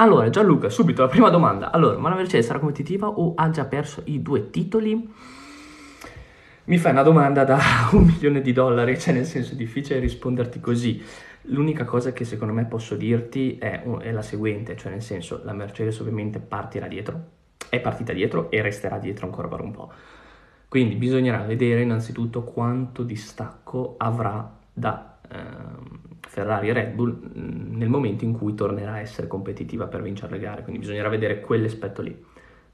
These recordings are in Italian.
Allora, Gianluca, subito la prima domanda. Allora, ma la Mercedes sarà competitiva o ha già perso i due titoli? Mi fai una domanda da un milione di dollari, cioè nel senso è difficile risponderti così. L'unica cosa che secondo me posso dirti è, è, la seguente, cioè nel senso la Mercedes ovviamente partirà dietro, è partita dietro e resterà dietro ancora per un po'. Quindi bisognerà vedere innanzitutto quanto distacco avrà da ehm, Ferrari e Red Bull mm, nel momento in cui tornerà a essere competitiva per vincere le gare, quindi bisognerà vedere quell'aspetto lì.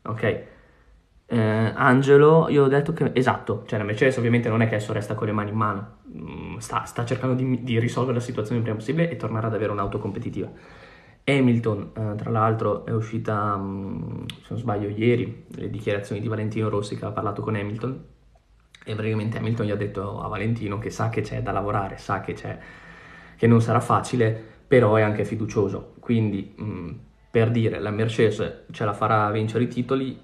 Ok? Eh, Angelo, io ho detto che esatto, cioè la Mercedes ovviamente non è che adesso resta con le mani in mano, mm, sta, sta cercando di, di, risolvere la situazione il prima possibile e tornare ad avere un'auto competitiva. Hamilton, eh, tra l'altro, è uscita, mm, se non sbaglio, ieri le dichiarazioni di Valentino Rossi che ha parlato con Hamilton e praticamente Hamilton gli ha detto a Valentino che sa che c'è da lavorare, sa che c'è che non sarà facile, però è anche fiducioso. Quindi, mh, per dire, la Mercedes ce la farà vincere i titoli,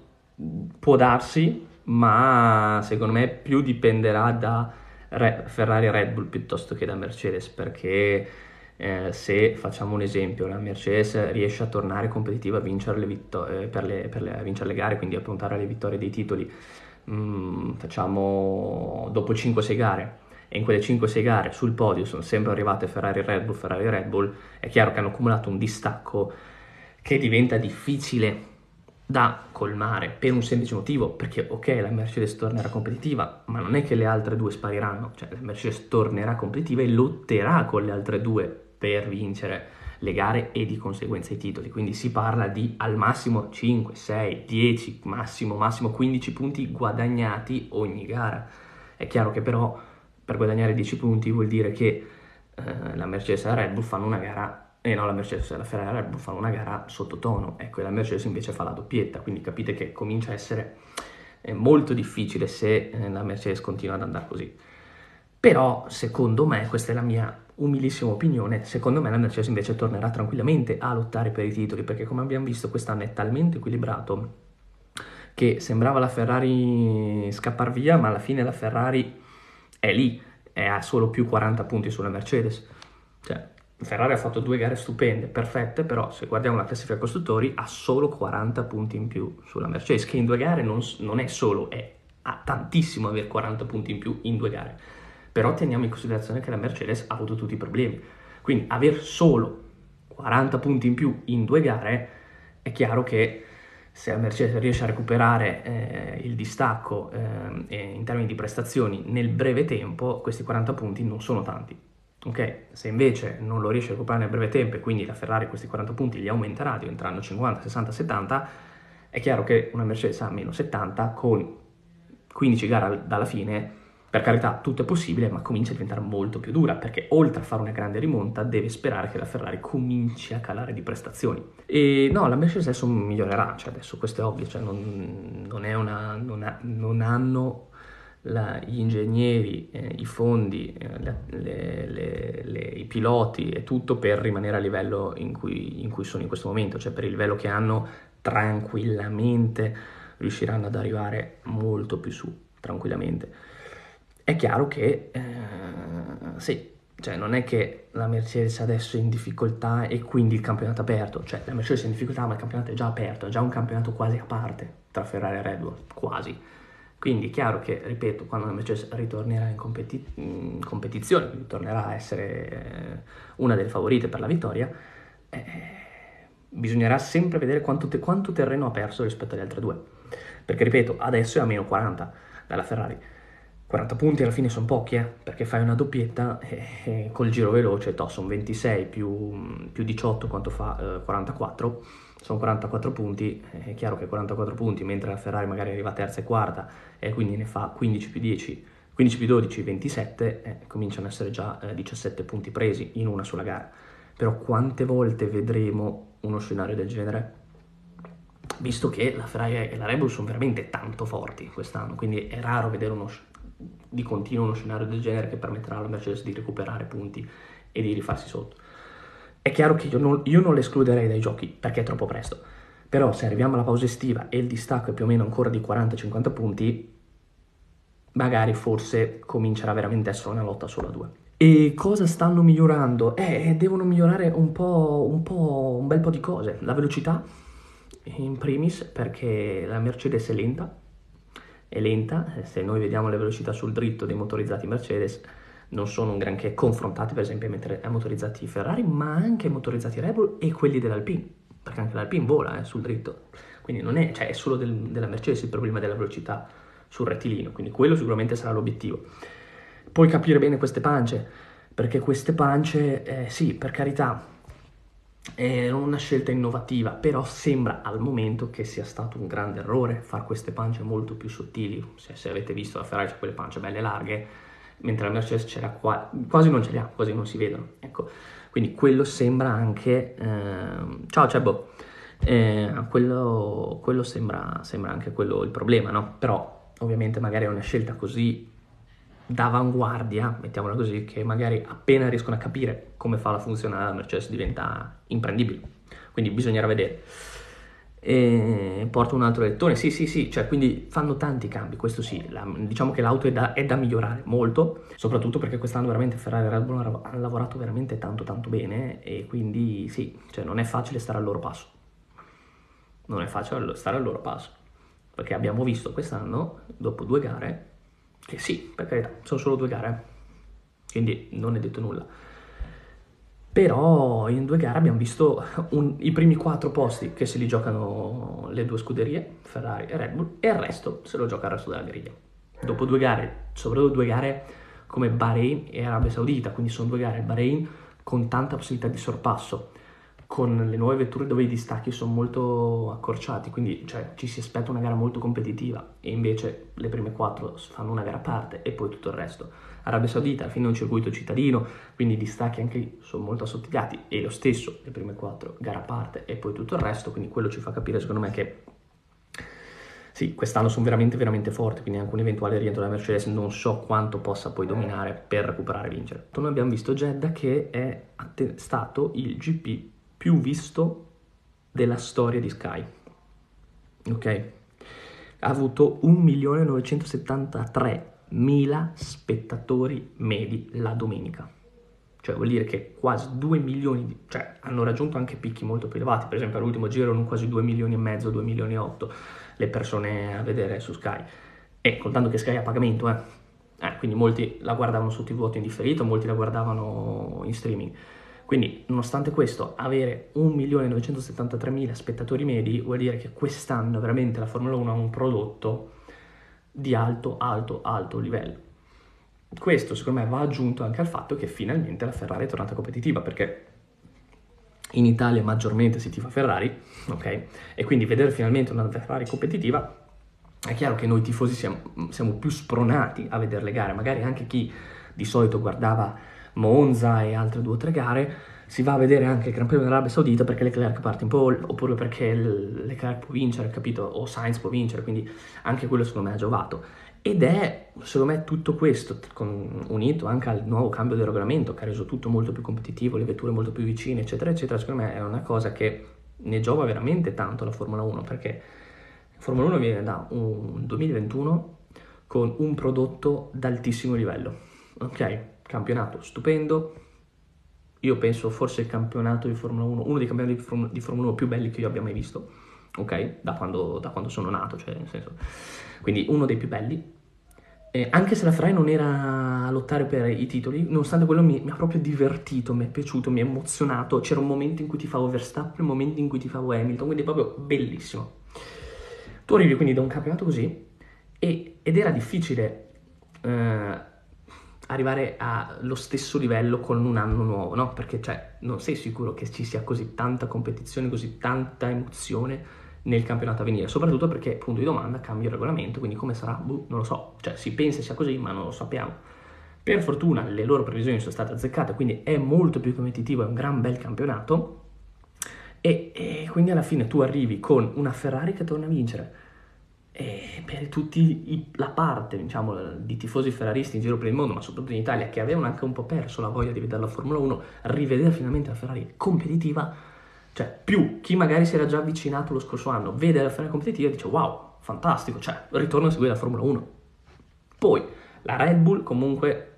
può darsi, ma secondo me più dipenderà da Re- Ferrari e Red Bull piuttosto che da Mercedes, perché eh, se facciamo un esempio, la Mercedes riesce a tornare competitiva a vincere le, vittor- eh, per le, per le, a vincere le gare, quindi a puntare alle vittorie dei titoli, mm, facciamo dopo 5-6 gare e in quelle 5-6 gare sul podio sono sempre arrivate Ferrari Red Bull, Ferrari Red Bull, è chiaro che hanno accumulato un distacco che diventa difficile da colmare per un semplice motivo, perché ok la Mercedes tornerà competitiva, ma non è che le altre due spariranno, cioè la Mercedes tornerà competitiva e lotterà con le altre due per vincere le gare e di conseguenza i titoli, quindi si parla di al massimo 5, 6, 10, massimo massimo 15 punti guadagnati ogni gara. È chiaro che però per guadagnare 10 punti vuol dire che eh, la Mercedes e la Red Bull fanno una gara, eh, no, la Mercedes e la Ferrari e la Red Bull fanno una gara sottotono, ecco, e la Mercedes invece fa la doppietta, quindi capite che comincia a essere eh, molto difficile se eh, la Mercedes continua ad andare così. Però, secondo me, questa è la mia umilissima opinione, secondo me la Mercedes invece tornerà tranquillamente a lottare per i titoli, perché come abbiamo visto quest'anno è talmente equilibrato che sembrava la Ferrari scappar via, ma alla fine la Ferrari è lì, è a solo più 40 punti sulla Mercedes. Cioè, Ferrari ha fatto due gare stupende, perfette, però se guardiamo la classifica costruttori ha solo 40 punti in più sulla Mercedes, che in due gare non, non è solo, è ha tantissimo avere 40 punti in più in due gare. Però teniamo in considerazione che la Mercedes ha avuto tutti i problemi. Quindi aver solo 40 punti in più in due gare è chiaro che se la Mercedes riesce a recuperare eh, il distacco eh, in termini di prestazioni nel breve tempo, questi 40 punti non sono tanti. Okay? Se invece non lo riesce a recuperare nel breve tempo e quindi la Ferrari questi 40 punti li aumenterà, diventeranno 50, 60, 70, è chiaro che una Mercedes ha meno 70 con 15 gare dalla fine per carità, tutto è possibile, ma comincia a diventare molto più dura, perché oltre a fare una grande rimonta, deve sperare che la Ferrari cominci a calare di prestazioni. E no, la Mercedes adesso migliorerà, cioè adesso questo è ovvio, cioè non, non, una, non, ha, non hanno la, gli ingegneri, eh, i fondi, eh, le, le, le, i piloti e tutto per rimanere a livello in cui, in cui sono in questo momento, cioè per il livello che hanno tranquillamente riusciranno ad arrivare molto più su, tranquillamente. È chiaro che eh, sì, cioè non è che la Mercedes adesso è in difficoltà e quindi il campionato è aperto, cioè la Mercedes è in difficoltà ma il campionato è già aperto, è già un campionato quasi a parte tra Ferrari e Red Bull, quasi. Quindi è chiaro che, ripeto, quando la Mercedes ritornerà in, competi- in competizione, quindi tornerà a essere eh, una delle favorite per la vittoria, eh, bisognerà sempre vedere quanto, te- quanto terreno ha perso rispetto alle altre due. Perché, ripeto, adesso è a meno 40 dalla Ferrari 40 punti alla fine sono pochi, eh, perché fai una doppietta e, e col giro veloce, to, sono 26 più, più 18 quanto fa eh, 44, sono 44 punti, è chiaro che 44 punti, mentre la Ferrari magari arriva terza e quarta e quindi ne fa 15 più 10, 15 più 12, 27, eh, cominciano ad essere già eh, 17 punti presi in una sola gara. Però quante volte vedremo uno scenario del genere? Visto che la Ferrari e la Red Bull sono veramente tanto forti quest'anno, quindi è raro vedere uno, di continuo uno scenario del genere che permetterà alla Mercedes di recuperare punti e di rifarsi sotto. È chiaro che io non, io non l'escluderei dai giochi perché è troppo presto, però se arriviamo alla pausa estiva e il distacco è più o meno ancora di 40-50 punti, magari forse comincerà veramente a essere una lotta solo a due. E cosa stanno migliorando? Eh, devono migliorare un po', un po', un bel po' di cose. La velocità, in primis, perché la Mercedes è lenta, è lenta, se noi vediamo le velocità sul dritto dei motorizzati Mercedes, non sono un granché confrontati per esempio ai motorizzati Ferrari, ma anche ai motorizzati Red Bull e quelli dell'Alpine, perché anche l'Alpine vola eh, sul dritto, quindi non è, cioè, è solo del, della Mercedes il problema della velocità sul rettilineo, quindi quello sicuramente sarà l'obiettivo. Puoi capire bene queste pance, perché queste pance, eh, sì, per carità, è una scelta innovativa, però sembra al momento che sia stato un grande errore fare queste pance molto più sottili. Se, se avete visto la Ferrari c'è quelle pance belle larghe, mentre la Mercedes c'era qua, quasi non ce li ha, quasi non si vedono. Ecco, quindi quello sembra anche... Eh, ciao Cebbo, eh, quello, quello sembra, sembra, anche quello il problema, no? Però ovviamente magari è una scelta così d'avanguardia, mettiamola così, che magari appena riescono a capire come fa la funzionare la Mercedes diventa imprendibile. Quindi bisognerà vedere e porta un altro lettore. Sì, sì, sì, cioè quindi fanno tanti cambi, questo sì, la, diciamo che l'auto è da, è da, migliorare molto, soprattutto perché quest'anno veramente Ferrari e Red Bull hanno lavorato veramente tanto tanto bene e quindi sì, cioè non è facile stare al loro passo. Non è facile stare al loro passo, perché abbiamo visto quest'anno, dopo due gare, che sì, per carità, sono solo due gare, quindi non è detto nulla. Però in due gare abbiamo visto un, i primi quattro posti che se li giocano le due scuderie, Ferrari e Red Bull, e il resto se lo gioca il resto della griglia. Dopo due gare, soprattutto due gare come Bahrain e Arabia Saudita, quindi sono due gare, Bahrain con tanta possibilità di sorpasso, con le nuove vetture dove i distacchi sono molto accorciati, quindi cioè, ci si aspetta una gara molto competitiva e invece le prime quattro fanno una gara a parte e poi tutto il resto. Arabia Saudita, alla fine è un circuito cittadino, quindi i distacchi anche lì sono molto assottigliati e lo stesso le prime quattro gara a parte e poi tutto il resto, quindi quello ci fa capire secondo me che sì, quest'anno sono veramente veramente forti, quindi anche un eventuale rientro della Mercedes non so quanto possa poi dominare per recuperare e vincere. Noi abbiamo visto Jeddah che è stato il GP più visto della storia di Sky. Ok? Ha avuto 1.973 mila spettatori medi la domenica. Cioè vuol dire che quasi 2 milioni, di, cioè hanno raggiunto anche picchi molto più elevati, per esempio all'ultimo giro erano quasi 2 milioni e mezzo, 2 milioni e 8 le persone a vedere su Sky. E contando che Sky è a pagamento, eh. eh quindi molti la guardavano su TV in differito, molti la guardavano in streaming. Quindi, nonostante questo, avere 1.973.000 spettatori medi vuol dire che quest'anno veramente la Formula 1 ha un prodotto di alto, alto, alto livello. Questo secondo me va aggiunto anche al fatto che finalmente la Ferrari è tornata competitiva perché in Italia maggiormente si tifa Ferrari, ok? E quindi vedere finalmente una Ferrari competitiva è chiaro che noi tifosi siamo, siamo più spronati a vedere le gare, magari anche chi di solito guardava Monza e altre due o tre gare si va a vedere anche il Gran Premio dell'Arabia Saudita perché Leclerc parte in pole oppure perché Leclerc può vincere, capito? O Sainz può vincere, quindi anche quello secondo me ha giovato. Ed è, secondo me, tutto questo, con, unito anche al nuovo cambio del regolamento che ha reso tutto molto più competitivo, le vetture molto più vicine, eccetera, eccetera, secondo me è una cosa che ne giova veramente tanto la Formula 1 perché la Formula 1 viene da un 2021 con un prodotto d'altissimo livello, ok? Campionato stupendo, io penso forse il campionato di Formula 1, uno dei campionati di Formula 1 più belli che io abbia mai visto, ok? Da quando, da quando sono nato, cioè nel senso. Quindi uno dei più belli. Eh, anche se la Ferrari non era a lottare per i titoli, nonostante quello mi, mi, ha proprio divertito, mi è piaciuto, mi ha emozionato. C'era un momento in cui ti favo Verstappen, un momento in cui ti favo Hamilton, quindi proprio bellissimo. Tu arrivi quindi da un campionato così e, ed era difficile eh, arrivare allo stesso livello con un anno nuovo, no? Perché cioè, non sei sicuro che ci sia così tanta competizione, così tanta emozione nel campionato a venire, soprattutto perché, punto di domanda, cambia il regolamento, quindi come sarà? Buh, non lo so, cioè si pensa sia così, ma non lo sappiamo. Per fortuna le loro previsioni sono state azzeccate, quindi è molto più competitivo, è un gran bel campionato e, e quindi alla fine tu arrivi con una Ferrari che torna a vincere, e per tutti la parte diciamo, di tifosi ferraristi in giro per il mondo, ma soprattutto in Italia, che avevano anche un po' perso la voglia di vedere la Formula 1, rivedere finalmente la Ferrari competitiva, cioè più chi magari si era già avvicinato lo scorso anno, vede la Ferrari competitiva e dice wow, fantastico, cioè ritorno a seguire la Formula 1. Poi la Red Bull comunque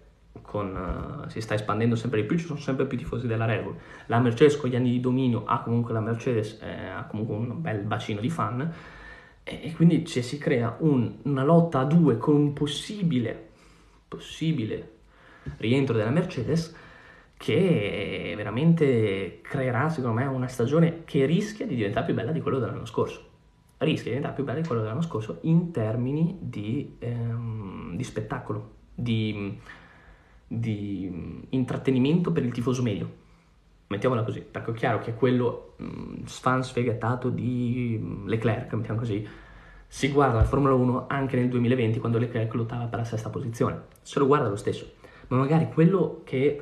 con, uh, si sta espandendo sempre di più, ci sono sempre più tifosi della Red Bull. La Mercedes con gli anni di dominio ha comunque la Mercedes, eh, ha comunque un bel bacino di fan e, quindi cioè, si crea un, una lotta a due con un possibile, possibile rientro della Mercedes che veramente creerà secondo me una stagione che rischia di diventare più bella di quello dell'anno scorso rischia di diventare più bella di quello dell'anno scorso in termini di, ehm, di spettacolo, di, di, intrattenimento per il tifoso medio. Mettiamola così, perché è chiaro che quello mh, fan sfegatato di Leclerc, mettiamo così, si guarda la Formula 1 anche nel 2020 quando Leclerc lottava per la sesta posizione, se lo guarda lo stesso, ma magari quello che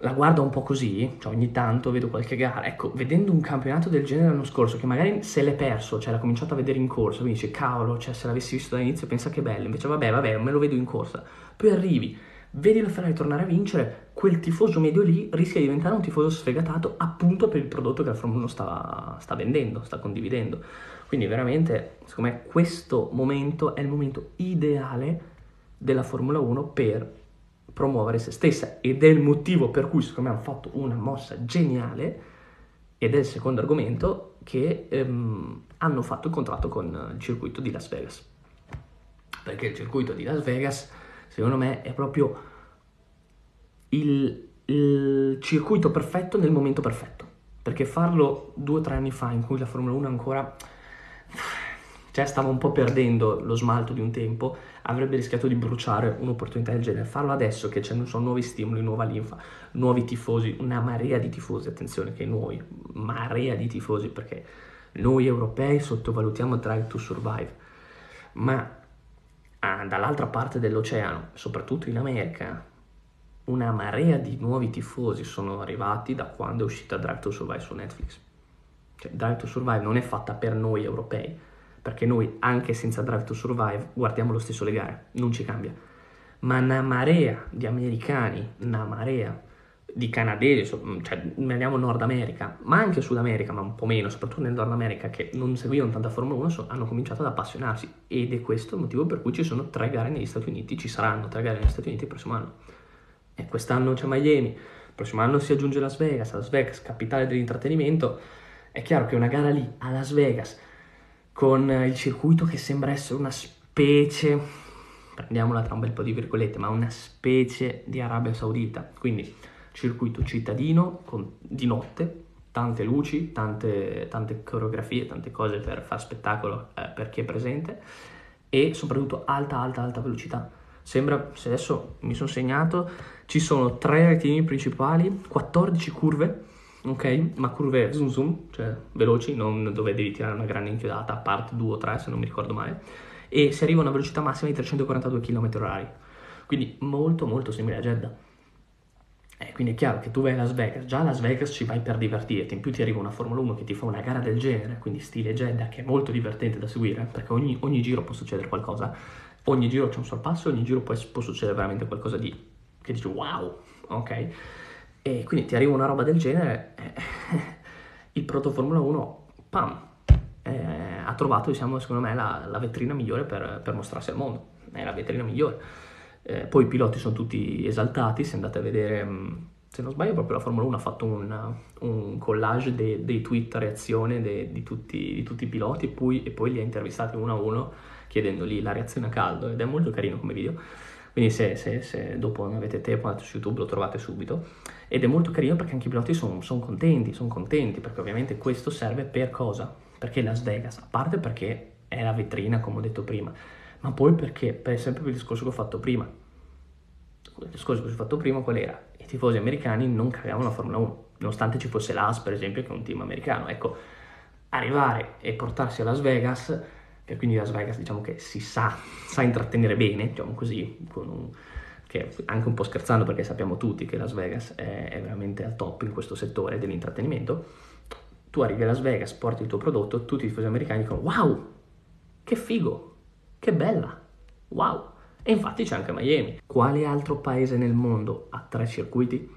la guardo un po' così, cioè ogni tanto vedo qualche gara, ecco, vedendo un campionato del genere l'anno scorso, che magari se l'è perso, cioè l'ha cominciato a vedere in corsa, quindi dice, cavolo, cioè se l'avessi visto dall'inizio pensa che bello, invece vabbè, vabbè, me lo vedo in corsa, poi arrivi, vedi la Ferrari tornare a vincere, quel tifoso medio lì rischia di diventare un tifoso sfegatato appunto per il prodotto che la Formula 1 sta, sta vendendo, sta condividendo. Quindi veramente, secondo me, questo momento è il momento ideale della Formula 1 per promuovere se stessa ed è il motivo per cui secondo me hanno fatto una mossa geniale ed è il secondo argomento che ehm, hanno fatto il contratto con il circuito di Las Vegas perché il circuito di Las Vegas secondo me è proprio il, il circuito perfetto nel momento perfetto perché farlo due o tre anni fa in cui la Formula 1 ancora cioè stava un po' perdendo lo smalto di un tempo, avrebbe rischiato di bruciare un'opportunità del genere. Farlo adesso che ci sono nuovi stimoli, nuova linfa, nuovi tifosi, una marea di tifosi, attenzione che noi, marea di tifosi, perché noi europei sottovalutiamo Drive to Survive, ma ah, dall'altra parte dell'oceano, soprattutto in America, una marea di nuovi tifosi sono arrivati da quando è uscita Drive to Survive su Netflix. Cioè, Drive to Survive non è fatta per noi europei, perché noi anche senza Drive to Survive guardiamo lo stesso le gare, non ci cambia. Ma una marea di americani, una marea di canadesi, cioè andiamo Nord America, ma anche Sud America, ma un po' meno, soprattutto nel Nord America, che non seguivano tanta Formula 1, so, hanno cominciato ad appassionarsi ed è questo il motivo per cui ci sono tre gare negli Stati Uniti, ci saranno tre gare negli Stati Uniti il prossimo anno. E quest'anno c'è Miami, il prossimo anno si aggiunge Las Vegas, Las Vegas, capitale dell'intrattenimento. È chiaro che una gara lì a Las Vegas con il circuito che sembra essere una specie, prendiamola tra un bel po' di virgolette, ma una specie di Arabia Saudita. Quindi circuito cittadino con, di notte, tante luci, tante, tante, coreografie, tante cose per far spettacolo eh, per chi è presente e soprattutto alta, alta, alta velocità. Sembra, se adesso mi sono segnato, ci sono tre retini principali, 14 curve ok? Ma curve zoom zoom, cioè veloci, non dove devi tirare una grande inchiodata, a parte 2 o 3 se non mi ricordo male, e si arriva a una velocità massima di 342 km/h, quindi molto molto simile a Jeddah. Eh, quindi è chiaro che tu vai a Las Vegas, già a Las Vegas ci vai per divertirti, in più ti arriva una Formula 1 che ti fa una gara del genere, quindi stile Jeddah, che è molto divertente da seguire, perché ogni, ogni giro può succedere qualcosa, ogni giro c'è un sorpasso, ogni giro può, può succedere veramente qualcosa di... che dici wow, ok? E quindi ti arriva una roba del genere, eh, il proto Formula 1, pam, eh, ha trovato, diciamo, secondo me, la, la vetrina migliore per, per, mostrarsi al mondo. È la vetrina migliore. Eh, poi i piloti sono tutti esaltati, se andate a vedere, mm, se non sbaglio, proprio la Formula 1 ha fatto un, un collage dei, dei tweet a reazione de, di, tutti, di, tutti, i piloti e poi, e poi li ha intervistati uno a uno chiedendogli la reazione a caldo ed è molto carino come video. Quindi se, se, se dopo non avete tempo andate su YouTube lo trovate subito ed è molto carino perché anche i piloti sono son contenti, sono contenti perché ovviamente questo serve per cosa? Perché Las Vegas, a parte perché è la vetrina come ho detto prima, ma poi perché, per esempio per il discorso che ho fatto prima, il discorso che ho fatto prima qual era? I tifosi americani non cagavano la Formula 1, nonostante ci fosse l'AS per esempio che è un team americano, ecco, arrivare e portarsi a Las Vegas, e quindi Las Vegas diciamo che si sa, sa intrattenere bene, diciamo così, un che anche un po' scherzando perché sappiamo tutti che Las Vegas è, è veramente al top in questo settore dell'intrattenimento, tu arrivi a Las Vegas, porti il tuo prodotto, tutti i tifosi americani dicono wow, che figo, che bella, wow. E infatti c'è anche Miami. Quale altro paese nel mondo ha tre circuiti?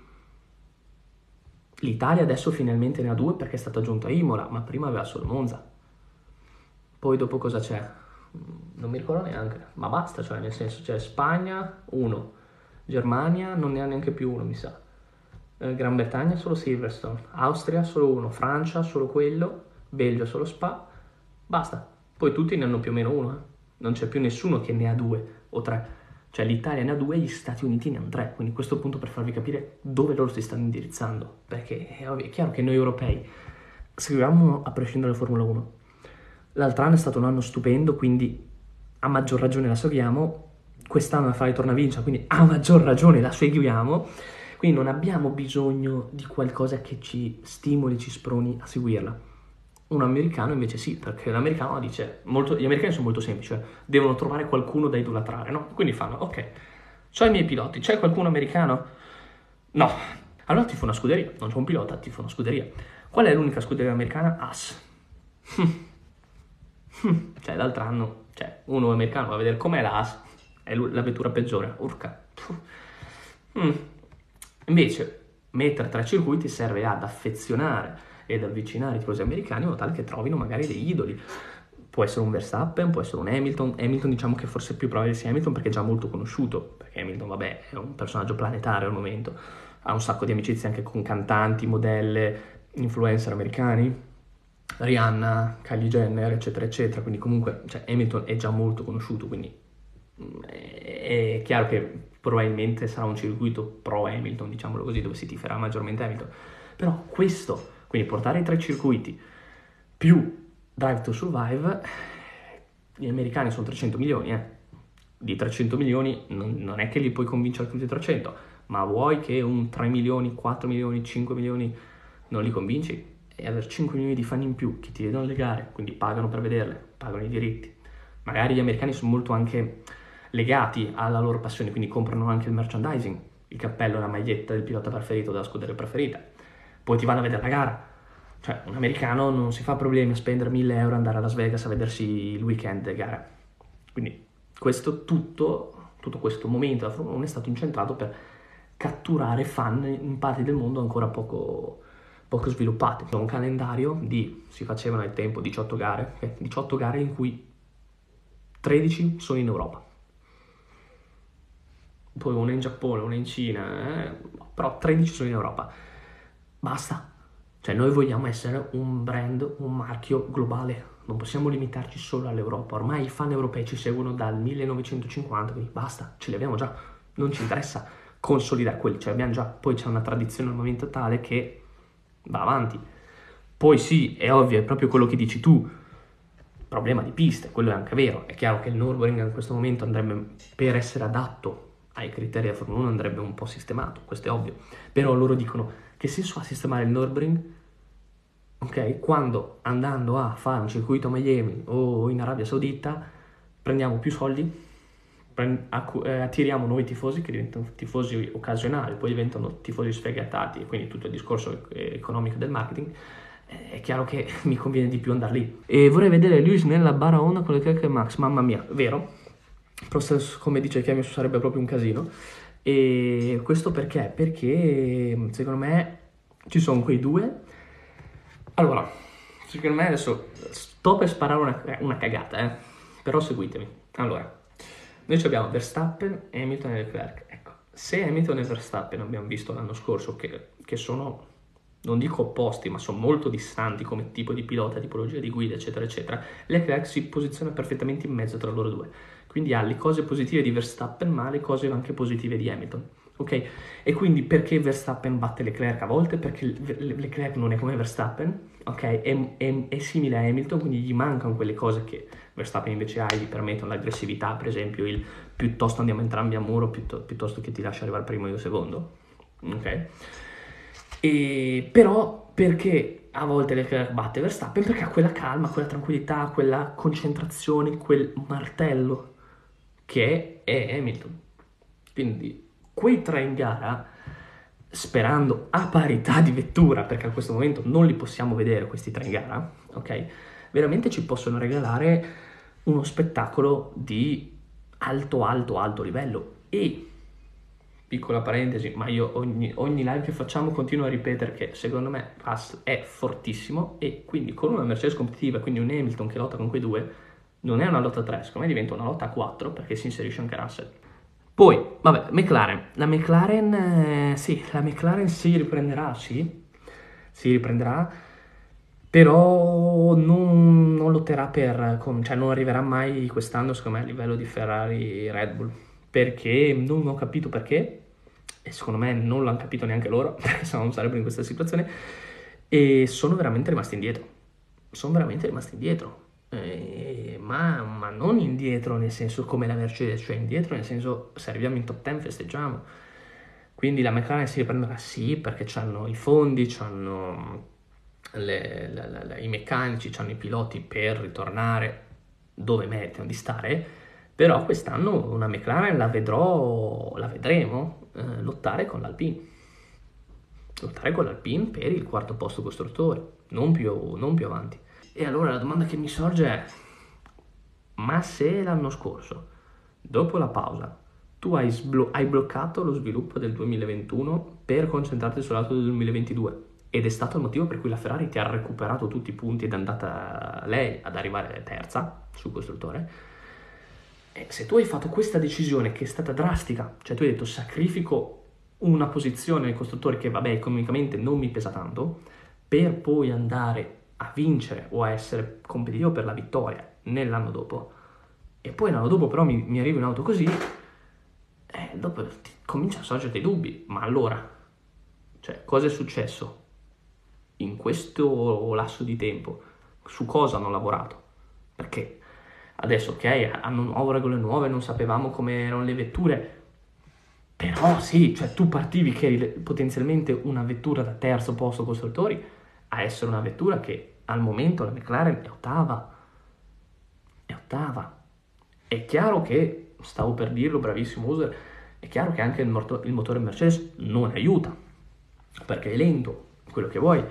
L'Italia adesso finalmente ne ha due perché è stata aggiunta Imola, ma prima aveva solo Monza. Poi dopo cosa c'è? Non mi ricordo neanche, ma basta, cioè nel senso c'è Spagna 1, Germania non ne ha neanche più uno, mi sa. Eh, Gran Bretagna solo Silverstone, Austria solo uno, Francia solo quello, Belgio solo Spa, basta. Poi tutti ne hanno più o meno uno, eh. Non c'è più nessuno che ne ha due o tre. Cioè l'Italia ne ha due e gli Stati Uniti ne hanno tre, quindi questo punto per farvi capire dove loro si stanno indirizzando, perché è, chiaro che noi europei seguiamo a prescindere dalla Formula 1. L'altro anno è stato un anno stupendo, quindi a maggior ragione la seguiamo, quest'anno la Ferrari torna a vincere, quindi a maggior ragione la seguiamo, quindi non abbiamo bisogno di qualcosa che ci stimoli, ci sproni a seguirla. Un americano invece sì, perché l'americano dice, molto, gli americani sono molto semplici, cioè devono trovare qualcuno da idolatrare, no? Quindi fanno, ok, c'ho i miei piloti, c'è qualcuno americano? No. Allora ti fa una scuderia, non c'è un pilota, ti fa una scuderia. Qual è l'unica scuderia americana? As. cioè, l'altro anno, cioè, uno americano va a vedere com'è la As, è la vettura peggiore, urca. Mm. Invece, mettere tre circuiti serve ad affezionare ed avvicinare i tifosi americani in modo tale che trovino magari degli idoli. Può essere un Verstappen, può essere un Hamilton. Hamilton diciamo che forse è più probabile sia Hamilton perché è già molto conosciuto, perché Hamilton vabbè è un personaggio planetario al momento, ha un sacco di amicizie anche con cantanti, modelle, influencer americani, Rihanna, Kylie Jenner, eccetera, eccetera. Quindi comunque cioè, Hamilton è già molto conosciuto, quindi mm, è chiaro che probabilmente sarà un circuito pro Hamilton, diciamolo così, dove si tiferà maggiormente Hamilton. Però questo quindi portare i tre circuiti più Drive to Survive, gli americani sono 300 milioni, eh. Di 300 milioni non, non è che li puoi convincere tutti i 300, ma vuoi che un 3 milioni, 4 milioni, 5 milioni non li convinci? E avere 5 milioni di fan in più che ti vedono le gare, quindi pagano per vederle, pagano i diritti. Magari gli americani sono molto anche legati alla loro passione, quindi comprano anche il merchandising, il cappello, la maglietta del pilota preferito, della scuderia preferita poi ti vanno a vedere la gara. Cioè, un americano non si fa problemi a spendere 1000 euro e andare a Las Vegas a vedersi il weekend di gara. Quindi questo tutto, tutto questo momento della Formula 1 è stato incentrato per catturare fan in parti del mondo ancora poco, poco sviluppate. Un calendario di, si facevano al tempo 18 gare, 18 gare in cui 13 sono in Europa. Poi una in Giappone, una in Cina, eh? però 13 sono in Europa Basta. Cioè noi vogliamo essere un brand, un marchio globale, non possiamo limitarci solo all'Europa. Ormai i fan europei ci seguono dal 1950, quindi basta, ce li abbiamo già. Non ci interessa consolidare quelli, ce li abbiamo già. Poi c'è una tradizione al momento tale che va avanti. Poi sì, è ovvio, è proprio quello che dici tu, problema di piste, quello è anche vero. È chiaro che il Nürburgring in questo momento andrebbe, per essere adatto ai criteri della Formula 1, andrebbe un po' sistemato, questo è ovvio. Però loro dicono che senso ha sistemare il Nürburgring? Ok, quando andando a fare un circuito a Miami o in Arabia Saudita prendiamo più soldi, eh, attiriamo nuovi tifosi che diventano tifosi occasionali, poi diventano tifosi sfegatati, quindi tutto il discorso economico del marketing, eh, è chiaro che mi conviene di più andare lì. E vorrei vedere Lewis nella bara onda con le Leclerc Max, mamma mia, vero? come dice Chiamio sarebbe proprio un casino. E questo perché? Perché secondo me ci sono quei due. Allora, secondo me adesso sto per sparare una, una cagata, eh? però seguitemi. Allora, noi abbiamo Verstappen, Hamilton e Leclerc. Ecco, se Hamilton e Verstappen abbiamo visto l'anno scorso che, che sono, non dico opposti, ma sono molto distanti come tipo di pilota, tipologia di guida, eccetera, eccetera, Leclerc si posiziona perfettamente in mezzo tra loro due quindi ha le cose positive di Verstappen, ma le cose anche positive di Hamilton. Ok? E quindi perché Verstappen batte Leclerc a volte? Perché Leclerc non è come Verstappen, ok? È, è, è, simile a Hamilton, quindi gli mancano quelle cose che Verstappen invece ha e gli permettono l'aggressività, per esempio il piuttosto andiamo entrambi a muro piuttosto, piuttosto che ti lascio arrivare primo io secondo, ok? E, però perché a volte Leclerc batte Verstappen? Perché ha quella calma, quella tranquillità, quella concentrazione, quel martello che è Hamilton. Quindi quei tre in gara, sperando a parità di vettura, perché a questo momento non li possiamo vedere questi tre in gara, ok? Veramente ci possono regalare uno spettacolo di alto, alto, alto livello. E, piccola parentesi, ma io ogni, ogni live che facciamo continuo a ripetere che secondo me Russell è fortissimo e quindi con una Mercedes competitiva, quindi un Hamilton che lotta con quei due, non è una lotta 3, secondo me diventa una lotta 4 perché si inserisce anche Russell. Poi, vabbè, McLaren. La McLaren, eh, sì, la McLaren si riprenderà, sì, si riprenderà, però non, non lotterà per, cioè non arriverà mai quest'anno, secondo me, a livello di Ferrari Red Bull, perché non ho capito perché, e secondo me non l'hanno capito neanche loro, perché se no non sarebbero in questa situazione, e sono veramente rimasti indietro, sono veramente rimasti indietro eh, ma, ma, non indietro nel senso come la Mercedes, cioè indietro nel senso se arriviamo in top 10 festeggiamo. Quindi la McLaren si riprenderà sì perché hanno i fondi, hanno i meccanici, hanno i piloti per ritornare dove meritano di stare, però quest'anno una McLaren la vedrò, la vedremo eh, lottare con l'Alpine. Lottare con l'Alpine per il quarto posto costruttore, non più, non più avanti. E allora la domanda che mi sorge è, ma se l'anno scorso, dopo la pausa, tu hai, sblo- hai bloccato lo sviluppo del 2021 per concentrarti sull'auto del 2022 ed è stato il motivo per cui la Ferrari ti ha recuperato tutti i punti ed è andata lei ad arrivare terza sul costruttore, e se tu hai fatto questa decisione che è stata drastica, cioè tu hai detto sacrifico una posizione nel costruttore che vabbè economicamente non mi pesa tanto, per poi andare a vincere o a essere competitivo per la vittoria nell'anno dopo, e poi l'anno dopo però mi, mi arriva un'auto così, eh, dopo ti comincia a sorgere dei dubbi. Ma allora, cioè, cosa è successo in questo lasso di tempo? Su cosa hanno lavorato? Perché adesso, ok, hanno nuove regole nuove, non sapevamo come erano le vetture, però sì, cioè tu partivi che eri potenzialmente una vettura da terzo posto costruttori a essere una vettura che al momento la McLaren è ottava. È ottava. È chiaro che, stavo per dirlo, bravissimo user, è chiaro che anche il, motor- il motore Mercedes non aiuta, perché è lento, quello che vuoi,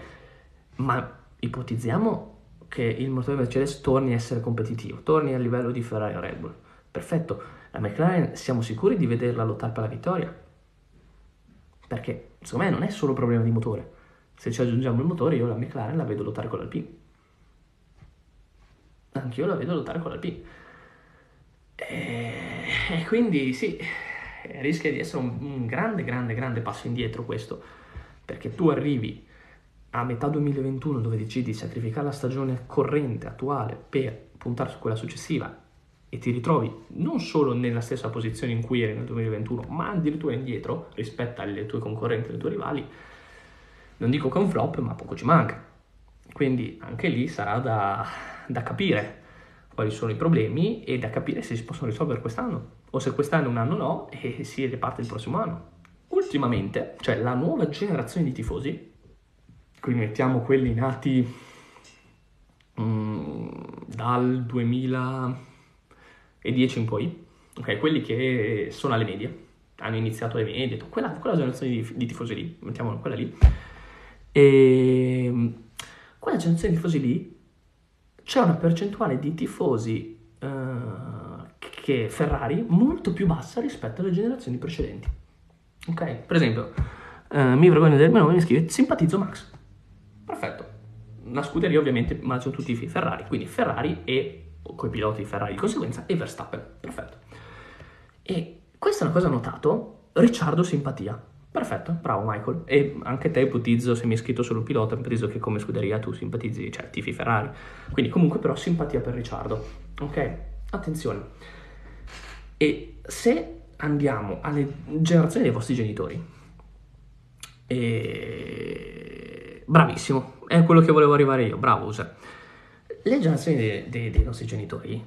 ma ipotizziamo che il motore Mercedes torni a essere competitivo, torni a livello di Ferrari o Red Bull. Perfetto, la McLaren siamo sicuri di vederla lottare per la vittoria? Perché secondo me non è solo un problema di motore, se ci aggiungiamo il motore, io la McLaren la vedo lottare con l'Alpine. Anch'io la vedo lottare con l'Alpine. E, e quindi sì, rischia di essere un, un grande, grande, grande passo indietro questo, perché tu arrivi a metà 2021 dove decidi di sacrificare la stagione corrente, attuale, per puntare su quella successiva e ti ritrovi non solo nella stessa posizione in cui eri nel 2021, ma addirittura indietro rispetto alle tue concorrenti, alle tue rivali, non dico che è un flop, ma poco ci manca. Quindi anche lì sarà da, da capire quali sono i problemi e da capire se si possono risolvere quest'anno o se quest'anno un anno no e si riparte il prossimo anno. Ultimamente, cioè la nuova generazione di tifosi, quindi mettiamo quelli nati mm, dal 2010 in poi, ok, quelli che sono alle medie, hanno iniziato alle medie, quella, quella generazione di, di tifosi lì, mettiamola quella lì, e ehm, quella generazione di tifosi lì c'è una percentuale di tifosi uh, che Ferrari molto più bassa rispetto alle generazioni precedenti. Ok? Per esempio, uh, mi vergogno del mio nome, mi scrive simpatizzo Max. Perfetto. La scuderia ovviamente ma sono tutti Ferrari, quindi Ferrari e coi piloti Ferrari di conseguenza e Verstappen. Perfetto. E questa è una cosa notato, Ricciardo simpatia. Perfetto, bravo Michael. E anche te ipotizzo, se mi hai scritto solo pilota, ipotizzo che come scuderia tu simpatizzi, cioè tifi Ferrari. Quindi comunque però simpatia per Ricciardo. Ok? Attenzione. E se andiamo alle generazioni dei vostri genitori, e... bravissimo, è quello che volevo arrivare io, bravo User. Le generazioni dei, dei, dei nostri genitori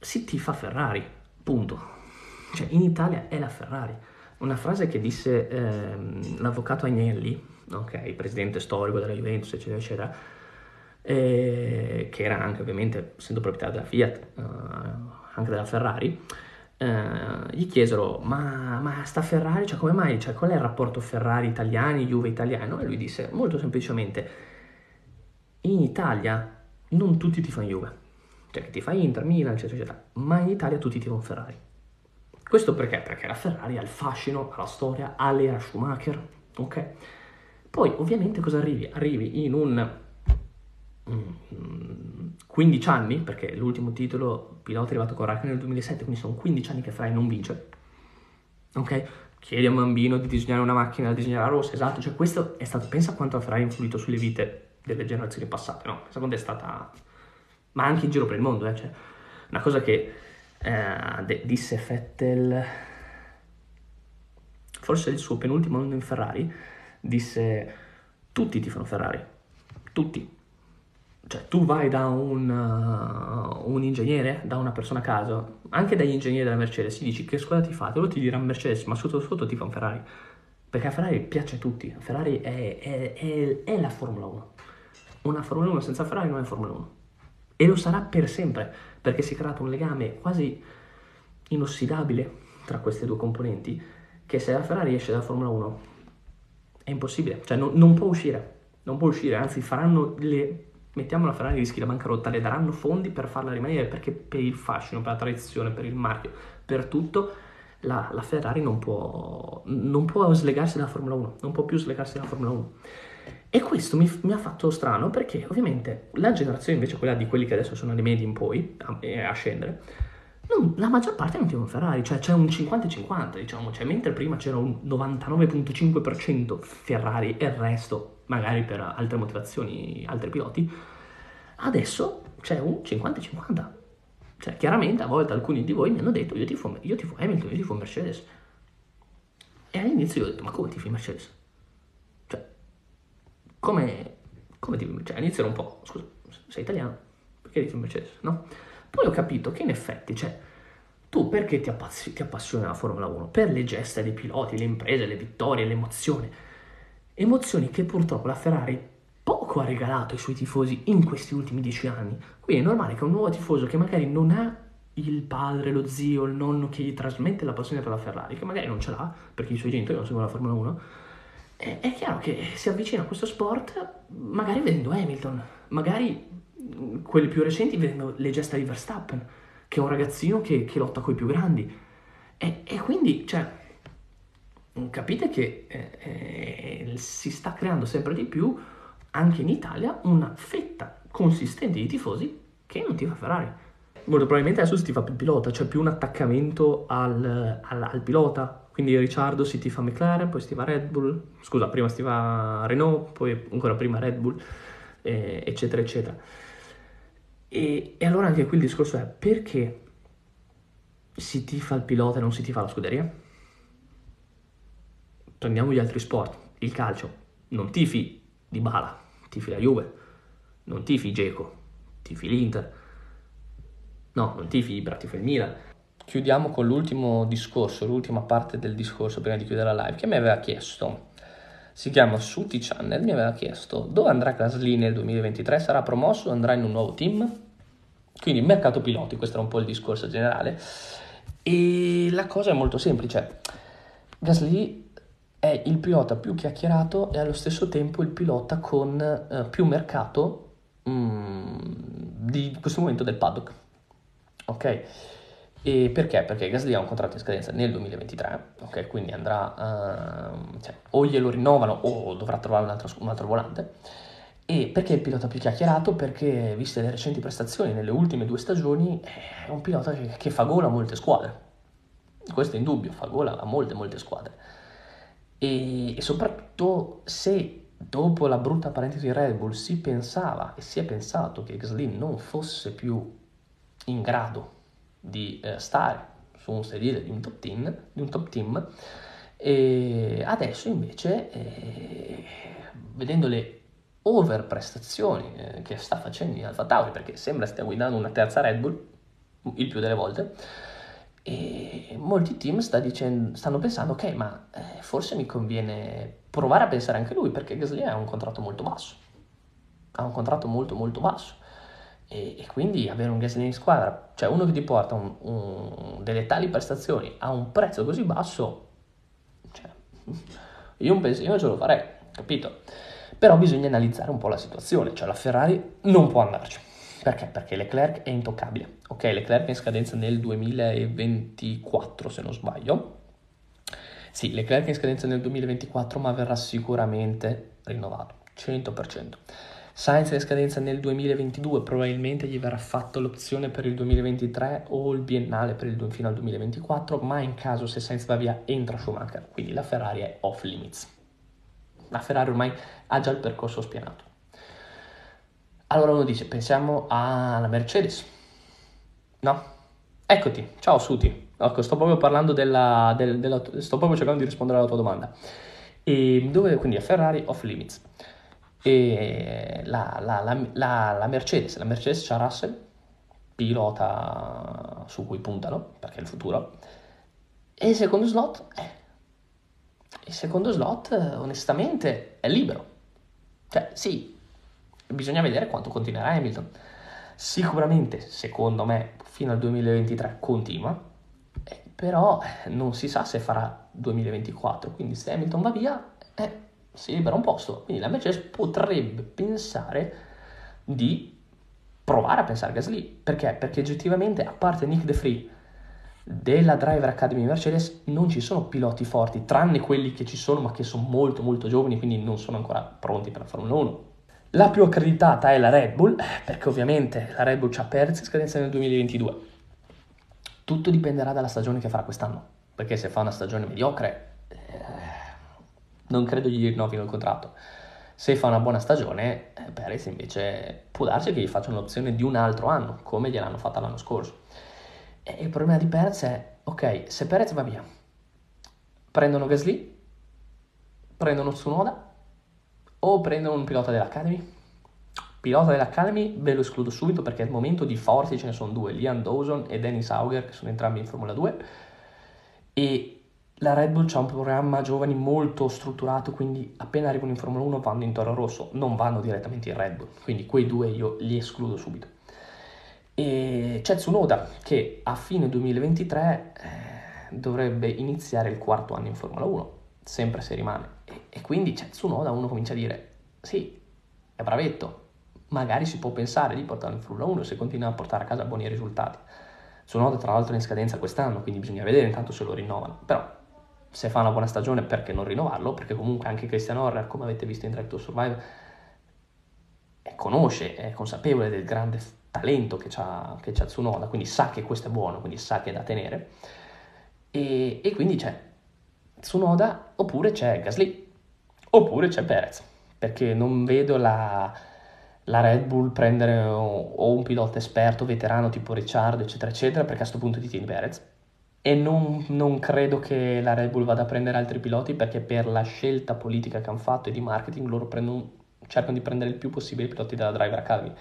si tifa Ferrari, punto. Cioè in Italia è la Ferrari una frase che disse ehm, l'avvocato Agnelli, okay, presidente storico della Juventus, eccetera, eccetera, eh, che era anche ovviamente, essendo proprietario della Fiat, eh, anche della Ferrari, eh, gli chiesero, ma, ma sta Ferrari, cioè come mai, cioè, qual è il rapporto Ferrari-italiani, Juve-italiano? E lui disse, molto semplicemente, in Italia non tutti ti fanno Juve, cioè che ti fai Inter, Milan, eccetera, eccetera, ma in Italia tutti ti fanno Ferrari. Questo perché? Perché la Ferrari ha il fascino, ha la storia, ha l'era Schumacher, ok? Poi ovviamente cosa arrivi? Arrivi in un 15 anni, perché l'ultimo titolo pilota è arrivato con Raikkonen nel 2007, quindi sono 15 anni che Ferrari non vince, ok? Chiedi a un bambino di disegnare una macchina, di disegnare la rossa, esatto, cioè questo è stato, pensa quanto Ferrari ha influito sulle vite delle generazioni passate, no? Pensa quanto è stata, ma anche in giro per il mondo, eh? cioè, una cosa che eh, disse Fettel, forse il suo penultimo anno in Ferrari, disse tutti ti fanno Ferrari, tutti. Cioè tu vai da un, uh, un, ingegnere, da una persona a caso, anche dagli ingegneri della Mercedes, si dici che scuola ti fate, loro ti diranno Mercedes, ma sotto sotto ti fanno Ferrari. Perché a Ferrari piace a tutti, Ferrari è, è, è, è la Formula 1. Una Formula 1 senza Ferrari non è Formula 1. E lo sarà per sempre, perché si è creato un legame quasi inossidabile tra queste due componenti, che se la Ferrari esce dalla Formula 1 è impossibile, cioè non, non può uscire, non può uscire, anzi faranno le... Mettiamo la Ferrari rischi la bancarotta, le daranno fondi per farla rimanere perché per il fascino, per la tradizione, per il marchio, per tutto, la, la Ferrari non può, non può slegarsi dalla Formula 1, non può più slegarsi dalla Formula 1. E questo mi, mi, ha fatto strano perché ovviamente la generazione invece, quella di quelli che adesso sono alle medie in poi, a, a scendere, non, la maggior parte non tiene un Ferrari, cioè c'è un 50-50, diciamo, cioè mentre prima c'era un 99.5% Ferrari e il resto, magari per altre motivazioni, altri piloti, adesso c'è un 50-50. Cioè, chiaramente a volte alcuni di voi mi hanno detto io tifo, io tifo Hamilton, io tifo Mercedes. E all'inizio io ho detto, ma come tifi Mercedes? Cioè, come, come tifi Mercedes? Cioè, all'inizio era un po', scusa, sei italiano, perché tifi Mercedes, no? Poi ho capito che in effetti, cioè, tu perché ti, appassi- ti appassioni alla Formula 1? Per le gesta dei piloti, le imprese, le vittorie, le emozioni. Emozioni che purtroppo la Ferrari poco ha regalato ai suoi tifosi in questi ultimi dieci anni. Quindi è normale che un nuovo tifoso che magari non ha il padre, lo zio, il nonno che gli trasmette la passione per la Ferrari, che magari non ce l'ha perché i suoi genitori non seguono la Formula 1, è, è chiaro che si avvicina a questo sport magari vedendo Hamilton, magari quelli più recenti vedendo le gesta di Verstappen, che è un ragazzino che, che lotta con i più grandi. E, e quindi, cioè, capite che eh, eh, si sta creando sempre di più anche in Italia una fetta consistente di tifosi che non ti fa Ferrari. Molto probabilmente adesso si ti fa più pilota, cioè più un attaccamento al, al, al pilota. Quindi Ricciardo si ti fa McLaren, poi si ti va Red Bull, scusa, prima si ti va Renault, poi ancora prima Red Bull, eh, eccetera, eccetera. E, e, allora anche qui il discorso è perché si tifa il pilota e non si tifa la scuderia? Prendiamo gli altri sport, il calcio, non tifi di Bala, tifi la Juve, non tifi Geco, tifi l'Inter, no, non tifi Ibra, tifi il Milan. Chiudiamo con l'ultimo discorso, l'ultima parte del discorso prima di chiudere la live, che mi aveva chiesto si chiama Suti Channel, mi aveva chiesto dove andrà Gasly nel 2023, sarà promosso o andrà in un nuovo team? Quindi mercato piloti, questo era un po' il discorso generale. E la cosa è molto semplice. Gasly è il pilota più chiacchierato e allo stesso tempo il pilota con eh, più mercato mm, di questo momento del paddock. Ok? E perché? Perché Gasly ha un contratto in scadenza nel 2023, ok? Quindi andrà, uh, cioè, o glielo rinnovano o dovrà trovare un altro, un altro volante. E perché il pilota più chiacchierato? Perché, viste le recenti prestazioni nelle ultime due stagioni, è un pilota che, che fa gola a molte squadre. Questo è indubbio, fa gola a molte, molte squadre. E, e soprattutto se dopo la brutta parentesi Red Bull si pensava e si è pensato che Gasly non fosse più in grado di eh, stare su un sedile di un top team, un top team e adesso invece, eh, vedendo le over prestazioni eh, che sta facendo in Alfa Tauri, perché sembra stia guidando una terza Red Bull, il più delle volte, e molti team sta dicendo, stanno pensando, ok, ma eh, forse mi conviene provare a pensare anche lui, perché Gasly ha un contratto molto basso, ha un contratto molto molto basso e, e, quindi avere un Gasly in squadra, cioè uno che ti porta un, un, delle tali prestazioni a un prezzo così basso, cioè, io un pensiero ce lo farei, capito? Però bisogna analizzare un po' la situazione, cioè la Ferrari non può andarci. Perché? Perché Leclerc è intoccabile. Ok, Leclerc è in scadenza nel 2024 se non sbaglio. Sì, Leclerc è in scadenza nel 2024 ma verrà sicuramente rinnovato, 100%. Sainz è in scadenza nel 2022, probabilmente gli verrà fatta l'opzione per il 2023 o il biennale il, fino al 2024, ma in caso se Sainz va via entra Schumacher, quindi la Ferrari è off limits. La Ferrari ormai ha già il percorso spianato. Allora uno dice, pensiamo alla Mercedes. No? Eccoti, ciao Suti. Ecco, sto proprio parlando della, del, della, sto proprio cercando di rispondere alla tua domanda. E dove, quindi a Ferrari off limits. E la, la, la, la Mercedes, la Mercedes c'ha Russell, pilota su cui puntano, perché è il futuro. E il secondo slot, eh, il secondo slot onestamente è libero. Cioè, sì, bisogna vedere quanto continuerà Hamilton. Sicuramente, secondo me, fino al 2023 continua, eh, però eh, non si sa se farà 2024, quindi se Hamilton va via eh, si libera un posto, quindi la Mercedes potrebbe pensare di provare a pensare a Gasly, perché? Perché oggettivamente, a parte Nick De Free della Driver Academy Mercedes, non ci sono piloti forti, tranne quelli che ci sono, ma che sono molto molto giovani, quindi non sono ancora pronti per la Formula 1. La più accreditata è la Red Bull, perché ovviamente la Red Bull c'ha Perez in scadenza nel 2022. Tutto dipenderà dalla stagione che farà quest'anno, perché se fa una stagione mediocre, non credo gli rinnovino il contratto. Se fa una buona stagione, eh, Perez invece può darsi che gli faccia un'opzione di un altro anno, come gliel'hanno fatta l'anno scorso. E il problema di Perez è, ok, se Perez va via, prendono Gasly, prendono Tsunoda o prendono un pilota dell'Academy? Pilota dell'Academy ve lo escludo subito perché al momento di forti ce ne sono due, Liam Dawson e Dennis Auger che sono entrambi in Formula 2 e la Red Bull ha un programma giovani molto strutturato, quindi appena arrivano in Formula 1 vanno in Toro Rosso, non vanno direttamente in Red Bull, quindi quei due io li escludo subito. E c'è Tsunoda che a fine 2023 eh, dovrebbe iniziare il quarto anno in Formula 1, sempre se rimane. E, e quindi c'è Tsunoda, uno comincia a dire, sì, è bravetto, magari si può pensare di portarlo in Formula 1 se continua a portare a casa buoni risultati. Sono tra l'altro in scadenza quest'anno, quindi bisogna vedere intanto se lo rinnovano. Però se fa una buona stagione perché non rinnovarlo? Perché comunque anche Christian Horner, come avete visto in Drive to Survive, conosce, è consapevole del grande talento che ha, Tsunoda, quindi sa che questo è buono, quindi sa che è da tenere. E, e quindi c'è Tsunoda, oppure c'è Gasly, oppure c'è Perez, perché non vedo la la Red Bull prendere o, un pilota esperto, veterano tipo Ricciardo, eccetera, eccetera, perché a questo punto ti tieni Perez. E non, non, credo che la Red Bull vada a prendere altri piloti perché per la scelta politica che hanno fatto e di marketing loro prendono, cercano di prendere il più possibile i piloti della Driver Academy.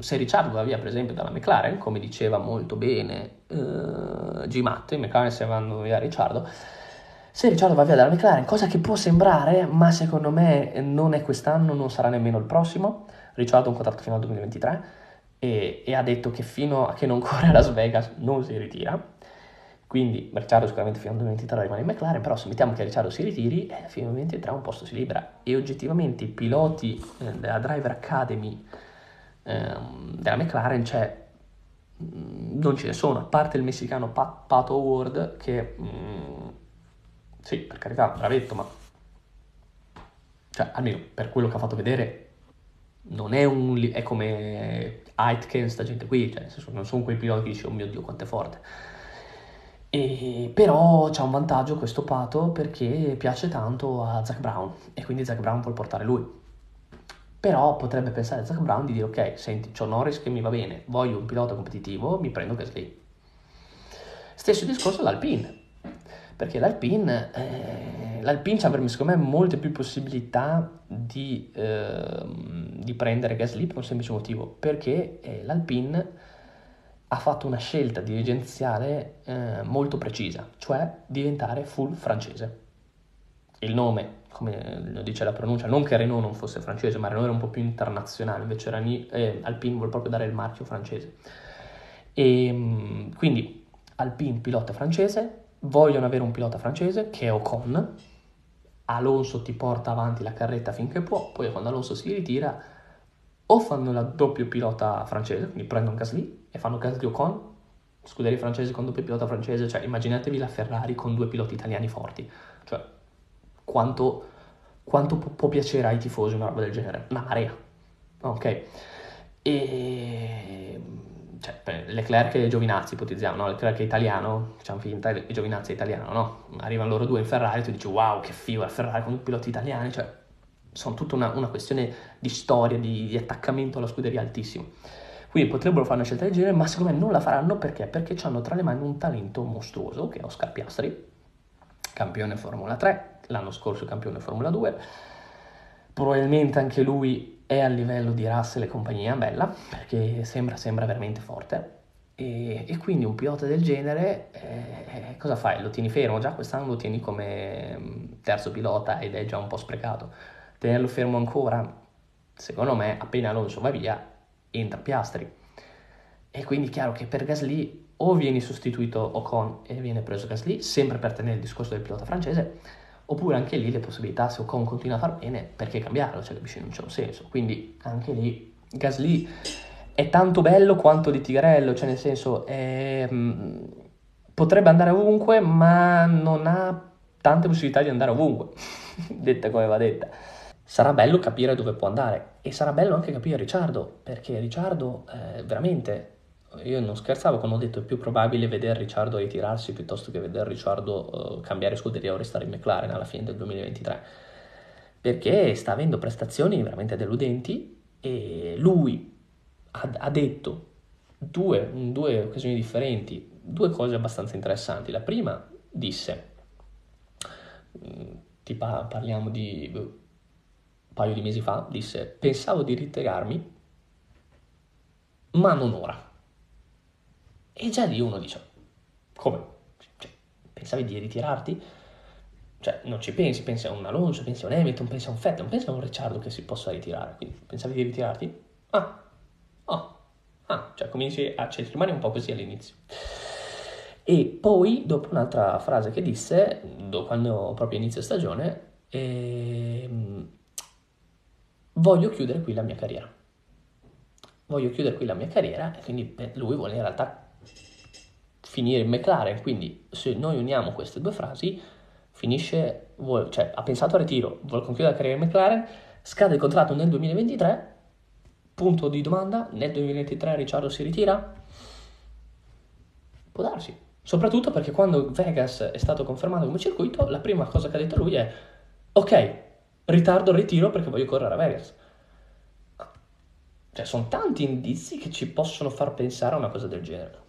Se Ricciardo va via per esempio dalla McLaren, come diceva molto bene uh, G. Matt, i McLaren se vanno via Ricciardo, se Ricciardo va via dalla McLaren, cosa che può sembrare, ma secondo me non è quest'anno, non sarà nemmeno il prossimo, Ricciardo ha un contratto fino al 2023 e, e, ha detto che fino a che non corre a Las Vegas non si ritira. Quindi Ricciardo sicuramente fino al 2023 rimane in McLaren, però se mettiamo che Ricciardo si ritiri, eh, fino al 2023 un posto si libera. E oggettivamente i piloti eh, della Driver Academy eh, della McLaren c'è mm, non ce ne sono, a parte il messicano Pat, Pato Howard che mh, mm, sì, per carità, bravetto, ma cioè almeno per quello che ha fatto vedere non è un... è come Aitken, sta gente qui, cioè non sono quei piloti che dici oh mio Dio quanto è forte. E, però c'ha un vantaggio questo Pato perché piace tanto a Zach Brown e quindi Zach Brown vuole portare lui. Però potrebbe pensare a Zach Brown di dire ok, senti, c'ho Norris che mi va bene, voglio un pilota competitivo, mi prendo Gasly. Stesso discorso all'Alpine, perché l'Alpine, eh, l'Alpine avrebbe secondo me molte più possibilità di, eh, di, prendere Gasly per un semplice motivo, perché eh, l'Alpine ha fatto una scelta dirigenziale eh, molto precisa, cioè diventare full francese. Il nome, come lo dice la pronuncia, non che Renault non fosse francese, ma Renault era un po' più internazionale, invece Rani, eh, Alpine vuole proprio dare il marchio francese. E, mm, quindi Alpine pilota francese, vogliono avere un pilota francese che è Ocon, Alonso ti porta avanti la carretta finché può, poi quando Alonso si ritira o fanno la doppio pilota francese, quindi prendono Gasly e fanno Gasly Ocon, scuderia francese con doppio pilota francese, cioè immaginatevi la Ferrari con due piloti italiani forti, cioè quanto, quanto può, può piacere ai tifosi una roba del genere? Una marea, Ok. E cioè, Leclerc e Giovinazzi ipotizziamo, no? Leclerc è italiano, facciamo finta, e Giovinazzi è italiano, no? Arrivano loro due in Ferrari e tu dici wow che figo la Ferrari con due piloti italiani, cioè sono tutta una, una questione di storia, di, di, attaccamento alla scuderia altissimo. Quindi potrebbero fare una scelta del genere, ma secondo me non la faranno perché? Perché hanno tra le mani un talento mostruoso che è Oscar Piastri, campione Formula 3, l'anno scorso campione Formula 2, probabilmente anche lui è a livello di Russell e compagnia bella, perché sembra, sembra veramente forte. E, e, quindi un pilota del genere, eh, cosa fai? Lo tieni fermo? Già quest'anno lo tieni come mm, terzo pilota ed è già un po' sprecato. Tenerlo fermo ancora, secondo me, appena Alonso va via, entra Piastri. E quindi è chiaro che per Gasly o vieni sostituito Ocon e viene preso Gasly, sempre per tenere il discorso del pilota francese, oppure anche lì le possibilità, se Ocon continua a far bene, perché cambiarlo? Cioè, capisci, non c'è un senso. Quindi anche lì Gasly è tanto bello quanto di Tigrello, cioè nel senso è, mm, potrebbe andare ovunque, ma non ha tante possibilità di andare ovunque, detta come va detta. Sarà bello capire dove può andare e sarà bello anche capire Ricciardo, perché Ricciardo eh, veramente io non scherzavo quando ho detto è più probabile vedere Ricciardo ritirarsi piuttosto che vedere Ricciardo uh, cambiare scuderia o restare in McLaren alla fine del 2023 perché sta avendo prestazioni veramente deludenti e lui ha, ha detto due, in due occasioni differenti due cose abbastanza interessanti. La prima disse mm, parliamo di paio di mesi fa disse pensavo di ritirarmi ma non ora e già lì uno dice, come? Cioè, pensavi di ritirarti? Cioè, non ci pensi, pensi a un Alonso, pensi a un Hamilton, pensi a un Fettel, non pensi a un Ricciardo che si possa ritirare. Quindi, pensavi di ritirarti? Ah, oh, ah, cioè cominci a, cioè, rimane un po' così all'inizio. E poi, dopo un'altra frase che disse, quando proprio inizio stagione, ehm, voglio chiudere qui la mia carriera. Voglio chiudere qui la mia carriera e quindi lui vuole in realtà finire in McLaren, quindi se noi uniamo queste due frasi, finisce, vuole, cioè ha pensato al ritiro, vuole concludere la carriera in McLaren, scade il contratto nel 2023, punto di domanda, nel 2023 Ricciardo si ritira? Può darsi, soprattutto perché quando Vegas è stato confermato come circuito, la prima cosa che ha detto lui è ok, ritardo il ritiro perché voglio correre a Vegas. Cioè, sono tanti indizi che ci possono far pensare a una cosa del genere.